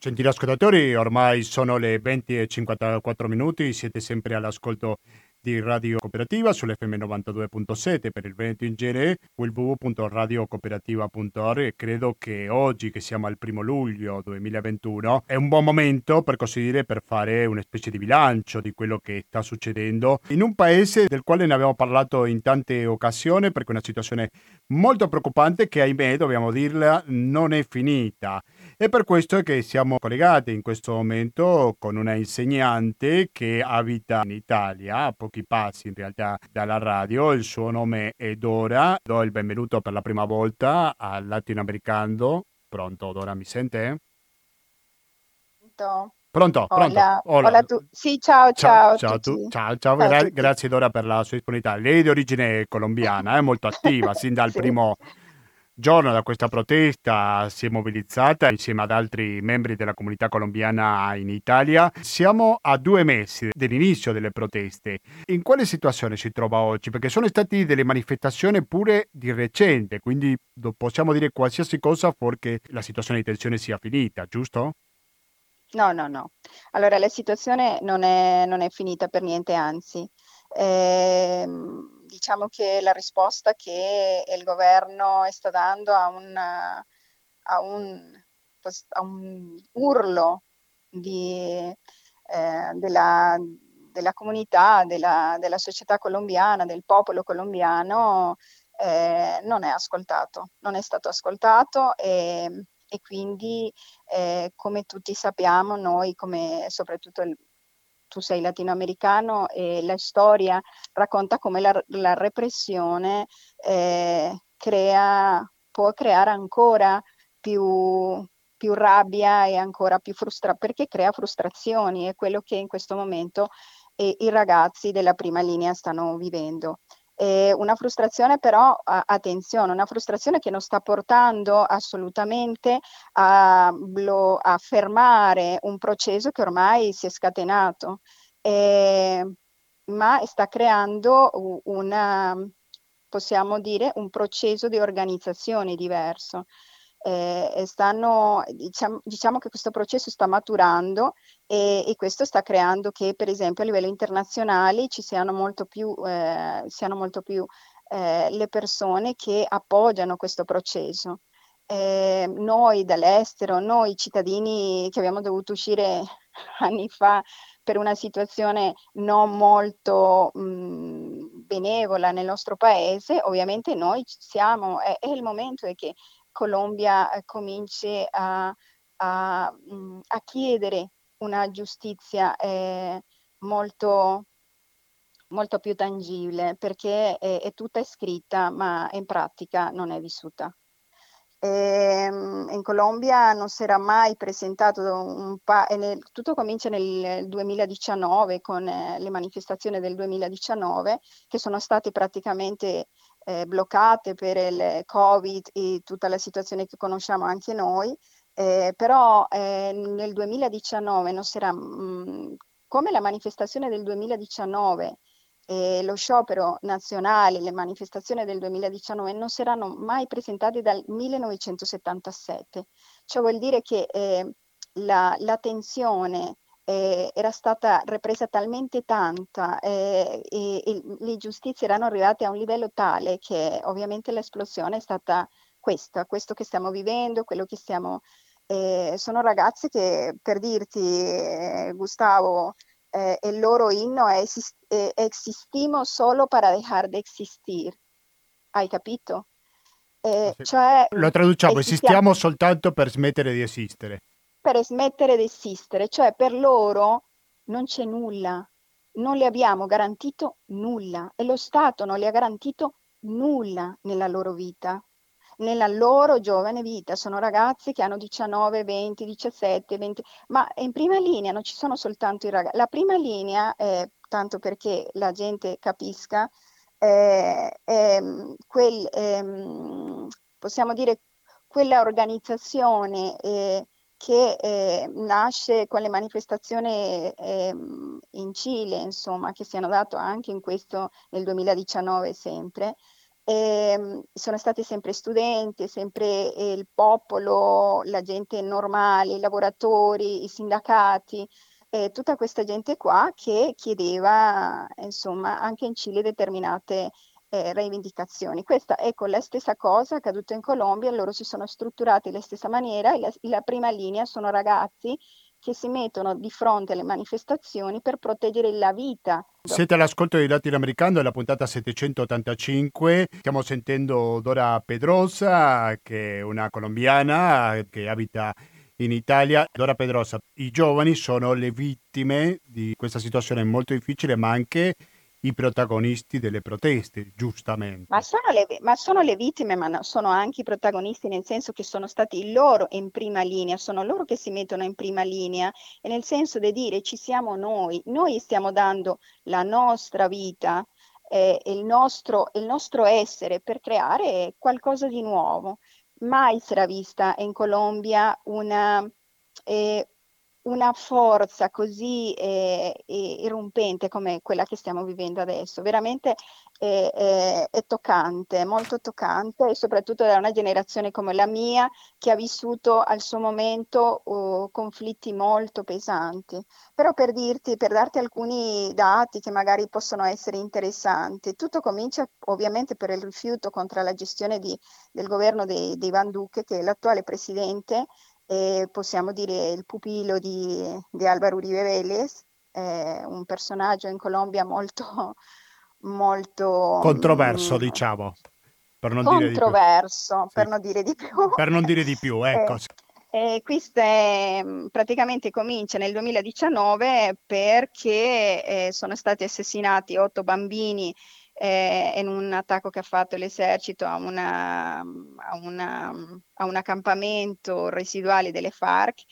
Gentili ascoltatori, ormai sono le 20 e 54 minuti, siete sempre all'ascolto di Radio Cooperativa sull'FM 92.7 per il Veneto in genere www.radiocooperativa.org credo che oggi che siamo al primo luglio 2021 è un buon momento per così dire per fare una specie di bilancio di quello che sta succedendo in un paese del quale ne abbiamo parlato in tante occasioni perché è una situazione molto preoccupante che ahimè dobbiamo dirla non è finita e per questo è che siamo collegati in questo momento con una insegnante che abita in Italia, a pochi passi in realtà dalla radio. Il suo nome è Dora. Do il benvenuto per la prima volta al latinoamericano. Pronto, Dora, mi sente? Pronto? Pronto, pronto. Hola, hola. hola tu. Sì, ciao, ciao. Ciao, ciao, ciao. ciao Gra- grazie Dora per la sua disponibilità. Lei è di origine colombiana, è molto attiva sin dal sì. primo giorno da questa protesta si è mobilizzata insieme ad altri membri della comunità colombiana in Italia. Siamo a due mesi dell'inizio delle proteste. In quale situazione si trova oggi? Perché sono state delle manifestazioni pure di recente, quindi possiamo dire qualsiasi cosa fuorché la situazione di tensione sia finita, giusto? No, no, no. Allora la situazione non è, non è finita per niente, anzi. Ehm diciamo che la risposta che il governo sta dando a un, a un, a un urlo di, eh, della, della, comunità, della, della, società colombiana, del popolo colombiano, eh, non è ascoltato, non è stato ascoltato e, e quindi eh, come tutti sappiamo noi, come soprattutto il, tu sei latinoamericano e la storia racconta come la, la repressione eh, crea, può creare ancora più, più rabbia e ancora più frustrazione, perché crea frustrazioni, è quello che in questo momento eh, i ragazzi della prima linea stanno vivendo. Eh, una frustrazione però, attenzione, una frustrazione che non sta portando assolutamente a, blo- a fermare un processo che ormai si è scatenato, eh, ma sta creando una, possiamo dire, un processo di organizzazione diverso. Eh, stanno, diciamo, diciamo, che questo processo sta maturando e, e, questo sta creando che, per esempio, a livello internazionale ci siano molto più, eh, siano molto più eh, le persone che appoggiano questo processo. Eh, noi dall'estero, noi cittadini che abbiamo dovuto uscire anni fa per una situazione non molto mh, benevola nel nostro paese, ovviamente noi siamo, è, è il momento che Colombia eh, cominci a, a, mh, a, chiedere una giustizia eh, molto, molto più tangibile perché è, è tutta scritta ma in pratica non è vissuta. E, ehm, in Colombia non si era mai presentato un pa- tutto comincia nel 2019 con eh, le manifestazioni del 2019 che sono state praticamente eh, bloccate per il Covid e tutta la situazione che conosciamo anche noi, eh, però eh, nel 2019 non mh, mm, come la manifestazione del 2019 eh, lo sciopero nazionale, le manifestazioni del 2019 non si erano mai presentate dal 1977. Ciò vuol dire che eh, la, la, tensione eh, era stata ripresa talmente tanta eh, e, e le giustizie erano arrivate a un livello tale che ovviamente l'esplosione è stata questa, questo che stiamo vivendo, quello che stiamo... Eh, sono ragazze che, per dirti, eh, Gustavo, eh, el loro inno è eh, existimo solo para dejar de existir. Hai capito? Eh, cioè, Lo traduciamo, esistiamo soltanto per smettere di esistere. Per smettere di esistere, cioè per loro non c'è nulla, non le abbiamo garantito nulla e lo Stato non le ha garantito nulla nella loro vita nella loro giovane vita. Sono ragazzi che hanno 19, 20, 17, 20, ma in prima linea non ci sono soltanto i ragazzi. La prima linea, è, tanto perché la gente capisca, è, è quel, possiamo dire, quella organizzazione eh, che eh, nasce con le manifestazioni eh, in Cile, insomma, che si hanno dato anche in questo nel 2019 sempre, e ehm, sono stati sempre studenti, sempre eh, il popolo, la gente normale, i lavoratori, i sindacati, eh, tutta questa gente qua che chiedeva, insomma, anche in Cile determinate eh, rivendicazioni. Questa ecco la stessa cosa accaduta in Colombia, loro si sono strutturati alla stessa maniera, la, la prima linea sono ragazzi che si mettono di fronte alle manifestazioni per proteggere la vita. Siete all'ascolto di Latinoamericano della puntata 785. Stiamo sentendo Dora Pedrosa, che è una colombiana che abita in Italia. Dora Pedrosa, i giovani sono le vittime di questa situazione molto difficile, ma anche i protagonisti delle proteste, giustamente. Ma sono, le, ma sono le vittime, ma sono anche i protagonisti nel senso che sono stati loro in prima linea, sono loro che si mettono in prima linea e nel senso di dire ci siamo noi, noi stiamo dando la nostra vita, eh, il, nostro, il nostro essere per creare qualcosa di nuovo. Mai era vista in Colombia una, eh, una forza così eh, irrompente come quella che stiamo vivendo adesso, veramente è, è, è, toccante, molto toccante e soprattutto da una generazione come la mia che ha vissuto al suo momento uh, conflitti molto pesanti. Però per dirti, per darti alcuni dati che magari possono essere interessanti, tutto comincia ovviamente per il rifiuto contro la gestione di, del governo di, di Van Duque, che è l'attuale presidente e possiamo dire il pupillo di, di Álvaro Uribe Vélez, eh, un personaggio in Colombia molto, molto controverso, mh, mm, diciamo. Per non controverso, dire per sì. non dire di più. Per non dire di più, ecco. Eh, eh, questo è, mm, praticamente comincia nel 2019 perché eh, sono stati assassinati otto bambini eh, in un attacco che ha fatto l'esercito a, una, a, una, a un accampamento residuale delle FARC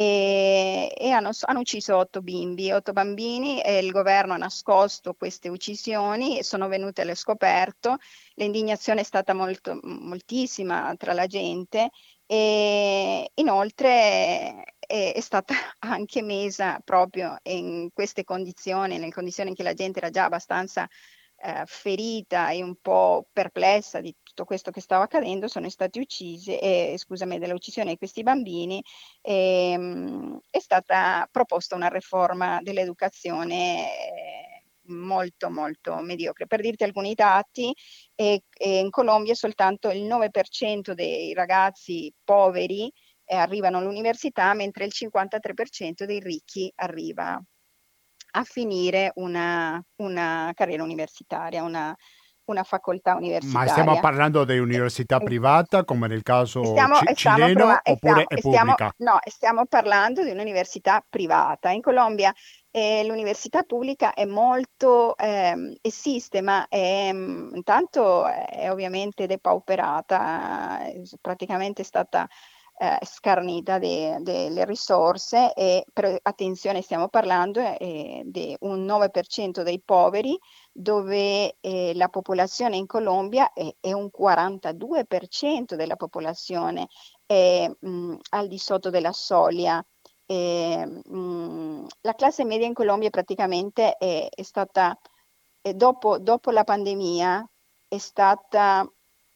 e, e hanno, hanno, ucciso otto bimbi, otto bambini e il governo ha nascosto queste uccisioni sono venute allo scoperto. L'indignazione è stata molto, moltissima tra la gente e inoltre è, è, stata anche messa proprio in queste condizioni, nelle condizioni in cui la gente era già abbastanza eh, ferita e un po' perplessa di tutto questo che stava accadendo, sono stati uccisi, eh, scusami, dell'uccisione di questi bambini, ehm, è stata proposta una riforma dell'educazione eh, molto molto mediocre. Per dirti alcuni dati, eh, in Colombia soltanto il 9% dei ragazzi poveri eh, arrivano all'università, mentre il 53% dei ricchi arriva a finire una, una carriera universitaria, una, una facoltà universitaria. Ma stiamo parlando di università privata, come nel caso stiamo, ci, stiamo cileno, prova- oppure stiamo, pubblica? no, stiamo parlando di un'università privata. In Colombia eh, l'università pubblica è molto, ehm, esiste, ma è, mm, intanto è ovviamente depauperata, è praticamente stata eh, scarnita de- delle risorse e però attenzione stiamo parlando eh, di un 9% dei poveri dove eh, la popolazione in Colombia è, è un 42% della popolazione è mh, al di sotto della soglia. E, mh, la classe media in Colombia praticamente è, è stata, è dopo, dopo la pandemia, è stata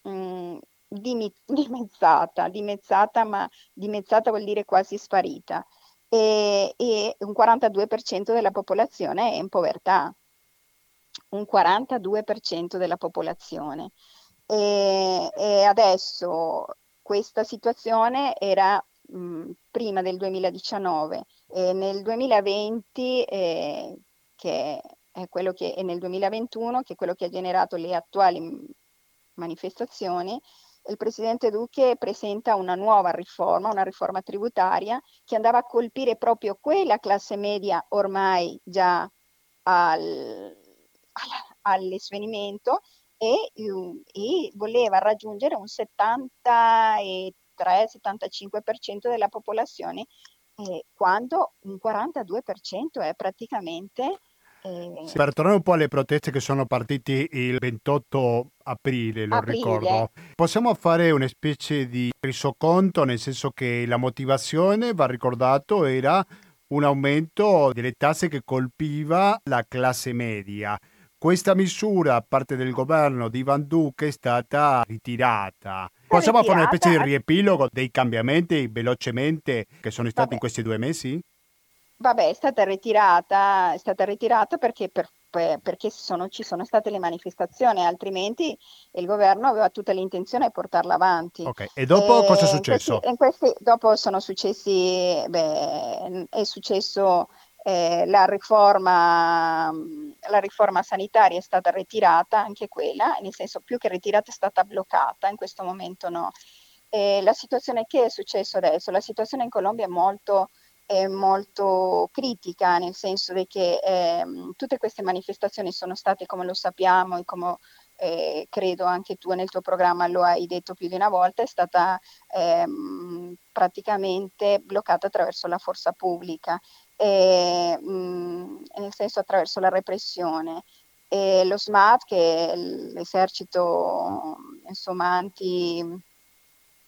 mh, dimezzata, dimezzata, ma dimezzata vuol dire quasi sparita. E, e un 42% della popolazione è in povertà, un 42% della popolazione. E, e adesso questa situazione era mh, prima del 2019 e nel 2020 eh, che è quello che è nel 2021 che è quello che ha generato le attuali mh, manifestazioni il presidente Duque presenta una nuova riforma, una riforma tributaria che andava a colpire proprio quella classe media ormai già al, al, svenimento e, e, voleva raggiungere un 73-75% della popolazione eh, quando un 42% è praticamente sì, per tornare un po' alle proteste che sono partite il 28 aprile, lo aprile. ricordo, possiamo fare una specie di risoconto, nel senso che la motivazione, va ricordato, era un aumento delle tasse che colpiva la classe media. Questa misura, a parte del governo di Van Duque, è stata ritirata. Possiamo ritirata. fare una specie di riepilogo dei cambiamenti velocemente che sono stati Vabbè. in questi due mesi? Vabbè, è stata ritirata, è stata ritirata perché, per, per, perché sono, ci sono state le manifestazioni, altrimenti il governo aveva tutta l'intenzione di portarla avanti. Ok, e dopo e cosa è successo? In questi, in questi, dopo sono successi, beh, è successo eh, la, riforma, la riforma sanitaria è stata ritirata, anche quella, nel senso più che ritirata è stata bloccata, in questo momento no. E la situazione che è successo adesso? La situazione in Colombia è molto è molto critica, nel senso che eh, tutte queste manifestazioni sono state, come lo sappiamo e come eh, credo anche tu nel tuo programma lo hai detto più di una volta, è stata eh, praticamente bloccata attraverso la forza pubblica, e, mh, nel senso attraverso la repressione. E lo SMAT, che è l'esercito insomma, anti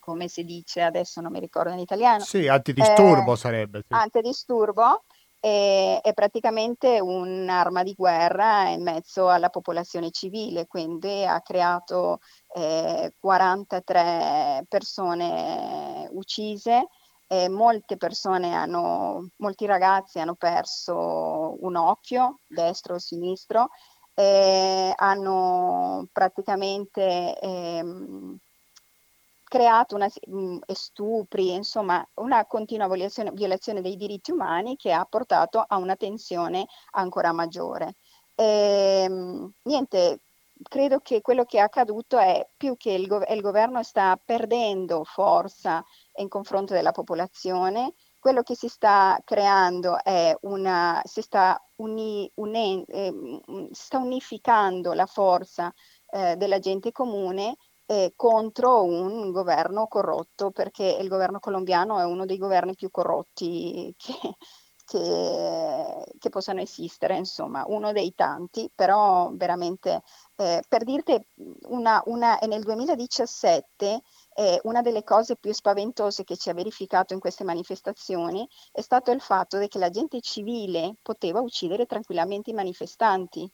come si dice adesso, non mi ricordo in italiano. Sì, antidisturbo eh, sarebbe. Sì. Antidisturbo è, è, praticamente un'arma di guerra in mezzo alla popolazione civile, quindi ha creato eh, 43 persone uccise. E molte persone hanno, molti ragazzi hanno perso un occhio, destro o sinistro, e hanno praticamente ehm, creato una, mh, stupri, insomma, una continua violazione, violazione, dei diritti umani che ha portato a una tensione ancora maggiore. E, ehm, niente, credo che quello che è accaduto è più che il, go- il governo sta perdendo forza in confronto della popolazione, quello che si sta creando è una, si sta, uni, unen, eh, sta unificando la forza eh, della gente comune eh, contro un governo corrotto, perché il governo colombiano è uno dei governi più corrotti che, che, che possano esistere, insomma, uno dei tanti, però veramente, eh, per dirti, una, una, nel 2017 eh, una delle cose più spaventose che ci ha verificato in queste manifestazioni è stato il fatto che la gente civile poteva uccidere tranquillamente i manifestanti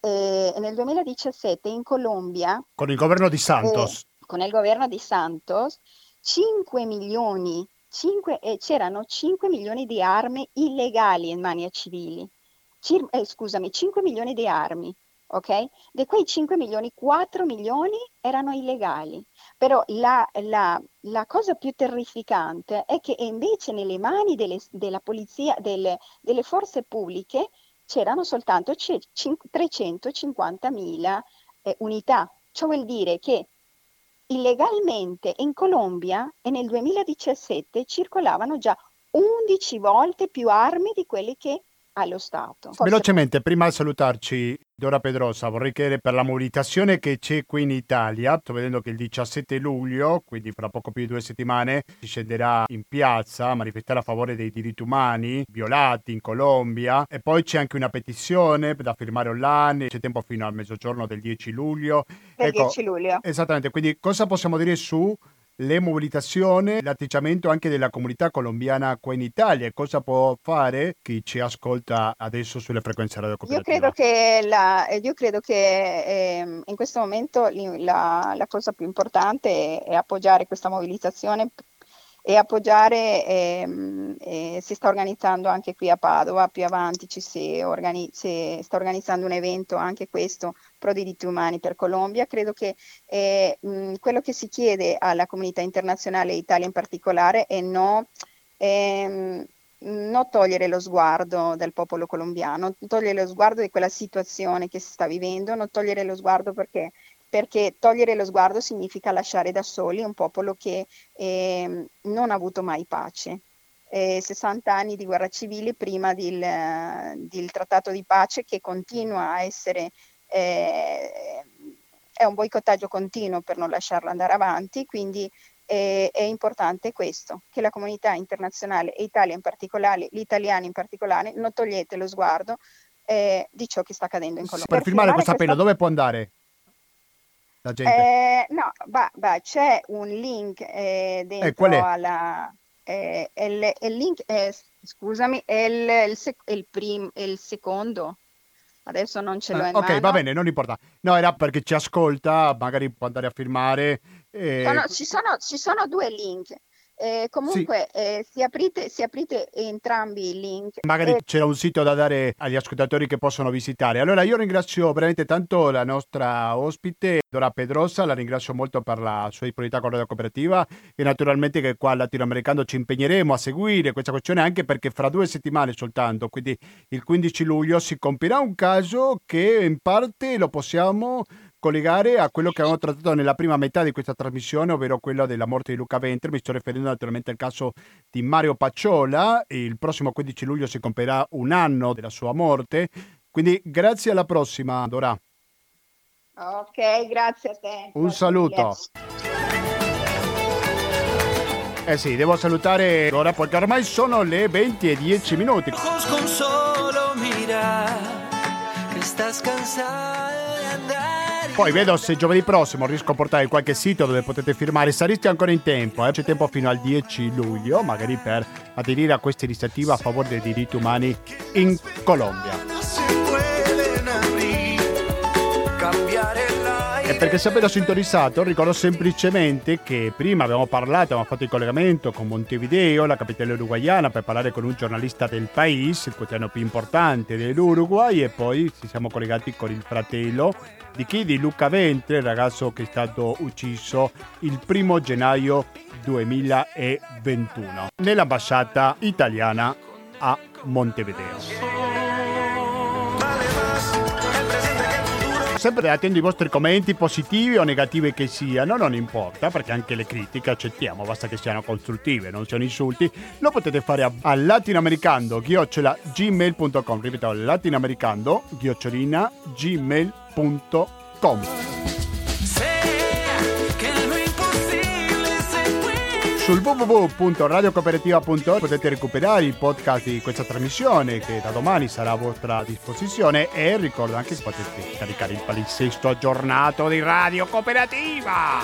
e nel 2017 in Colombia... Con il governo di Santos. Eh, con il governo di Santos, 5 milioni, 5, eh, c'erano 5 milioni di armi illegali in mani a civili. Cir- eh, scusami, 5 milioni di armi ok? Di quei 5 milioni, 4 milioni erano illegali. Però la, la, la cosa più terrificante è che invece nelle mani delle, della polizia, delle, delle forze pubbliche, c'erano soltanto 350.000 eh, unità. Ciò vuol dire che illegalmente in Colombia e nel 2017 circolavano già 11 volte più armi di quelle che allo Stato. Forse... Velocemente, prima di salutarci, Dora Pedrosa, vorrei chiedere per la mobilitazione che c'è qui in Italia. Sto vedendo che il 17 luglio, quindi fra poco più di due settimane, si scenderà in piazza a manifestare a favore dei diritti umani violati in Colombia. E poi c'è anche una petizione da firmare online. C'è tempo fino al mezzogiorno del 10 luglio. Del ecco, 10 luglio. Esattamente, quindi cosa possiamo dire su le mobilitazioni, l'atteggiamento anche della comunità colombiana qua in Italia. Cosa può fare chi ci ascolta adesso sulle frequenze radio cooperative? Io credo che, la, io credo che eh, in questo momento la, la, cosa più importante è, è appoggiare questa mobilitazione e appoggiare, ehm, eh, si sta organizzando anche qui a Padova, più avanti ci si, organi- si sta organizzando un evento, anche questo, pro diritti umani per Colombia. Credo che eh, mh, quello che si chiede alla comunità internazionale, Italia in particolare, è no, ehm, non togliere lo sguardo del popolo colombiano, togliere lo sguardo di quella situazione che si sta vivendo, non togliere lo sguardo perché perché togliere lo sguardo significa lasciare da soli un popolo che eh, non ha avuto mai pace. Eh, 60 anni di guerra civile prima del, del, trattato di pace che continua a essere eh, è un boicottaggio continuo per non lasciarlo andare avanti, quindi eh, è importante questo, che la comunità internazionale e Italia in particolare, gli italiani in particolare, non togliete lo sguardo eh, di ciò che sta accadendo in Colombia. Per, per firmare questo appello questa... dove può andare? La gente? Eh, no, bah, bah, c'è un link eh, dentro eh, alla... Eh, il, il, link, è, scusami, è il, il, sec- il, prim- il secondo. Adesso non ce l'ho in Ok, mano. va bene, non importa. No, era perché ci ascolta, magari può andare a firmare. Eh... Sono, ci, sono, ci sono due link. Eh, comunque, sì. eh, se, aprite, se, aprite, entrambi i link. Magari eh... c'era un sito da dare agli ascoltatori che possono visitare. Allora, io ringrazio veramente tanto la nostra ospite, Dora Pedrosa, la ringrazio molto per la sua disponibilità con la cooperativa e naturalmente che qua al latinoamericano ci impegneremo a seguire questa questione anche perché fra due settimane soltanto, quindi il 15 luglio, si compirà un caso che in parte lo possiamo collegare a quello che abbiamo trattato nella prima metà di questa trasmissione, ovvero quello della morte di Luca Venter. Mi sto riferendo naturalmente al caso di Mario Pacciola. Il prossimo 15 luglio si compierà un anno della sua morte. Quindi grazie alla prossima, Dora. Ok, grazie a te. Un saluto. Eh sì, devo salutare ora perché ormai sono le 20 e 10 minuti. Con solo mirar, estás andar. Poi vedo se giovedì prossimo riesco a portare qualche sito dove potete firmare. Sareste ancora in tempo, eh? c'è tempo fino al 10 luglio, magari per aderire a questa iniziativa a favore dei diritti umani in Colombia. Perché se avete sintonizzato, ricordo semplicemente che prima abbiamo parlato, abbiamo fatto il collegamento con Montevideo, la capitale uruguayana, per parlare con un giornalista del País, il quotidiano più importante dell'Uruguay, e poi ci siamo collegati con il fratello di chi? Di Luca Ventre, il ragazzo che è stato ucciso il primo gennaio 2021 nell'ambasciata italiana a Montevideo. Sempre attendo i vostri commenti positivi o negativi che siano, non importa, perché anche le critiche accettiamo, basta che siano costruttive, non siano insulti. Lo potete fare a, a latinamericando-gmail.com, ripeto, latinamericando-gmail.com. Sul www.radiocooperativa.org potete recuperare i podcast di questa trasmissione che da domani sarà a vostra disposizione e ricordo anche che potete caricare il palinsesto aggiornato di Radio Cooperativa.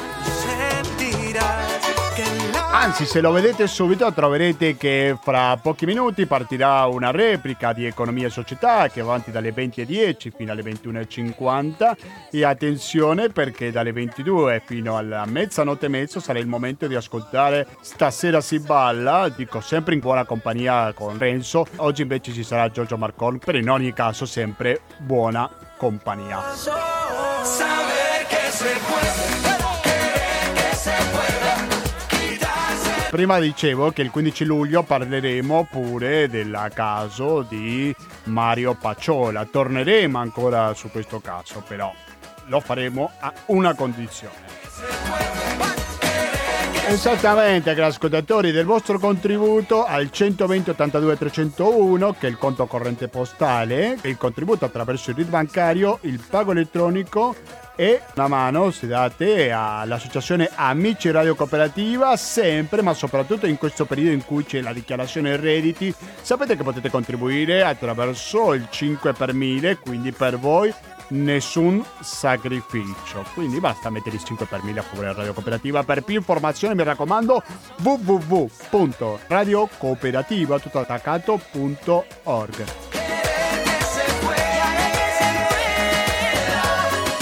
Anzi, se lo vedete subito troverete che fra pochi minuti partirà una replica di Economia e Società che va avanti dalle 20.10 fino alle 21.50 e attenzione perché dalle 22 fino alla mezzanotte e mezzo sarà il momento di ascoltare Stasera si balla, dico sempre in buona compagnia con Renzo, oggi invece ci sarà Giorgio Marcon, però in ogni caso sempre buona compagnia. Saber che se puede. Prima dicevo che il 15 luglio parleremo pure del caso di Mario Pacciola. Torneremo ancora su questo caso, però lo faremo a una condizione. Esattamente, cari ascoltatori, del vostro contributo al 120 82 301, che è il conto corrente postale, il contributo attraverso il RID bancario, il pago elettronico e una mano se date all'associazione Amici Radio Cooperativa sempre ma soprattutto in questo periodo in cui c'è la dichiarazione redditi sapete che potete contribuire attraverso il 5 per 1000 quindi per voi nessun sacrificio. Quindi basta mettere il 5 per 1000 a favore della Radio Cooperativa. Per più informazioni mi raccomando www.radiocooperativa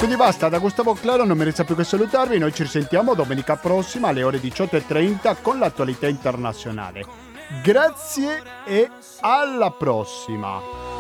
Quindi basta, da Gustavo Claro non mi resta più che salutarvi, noi ci risentiamo domenica prossima alle ore 18.30 con l'attualità internazionale. Grazie e alla prossima!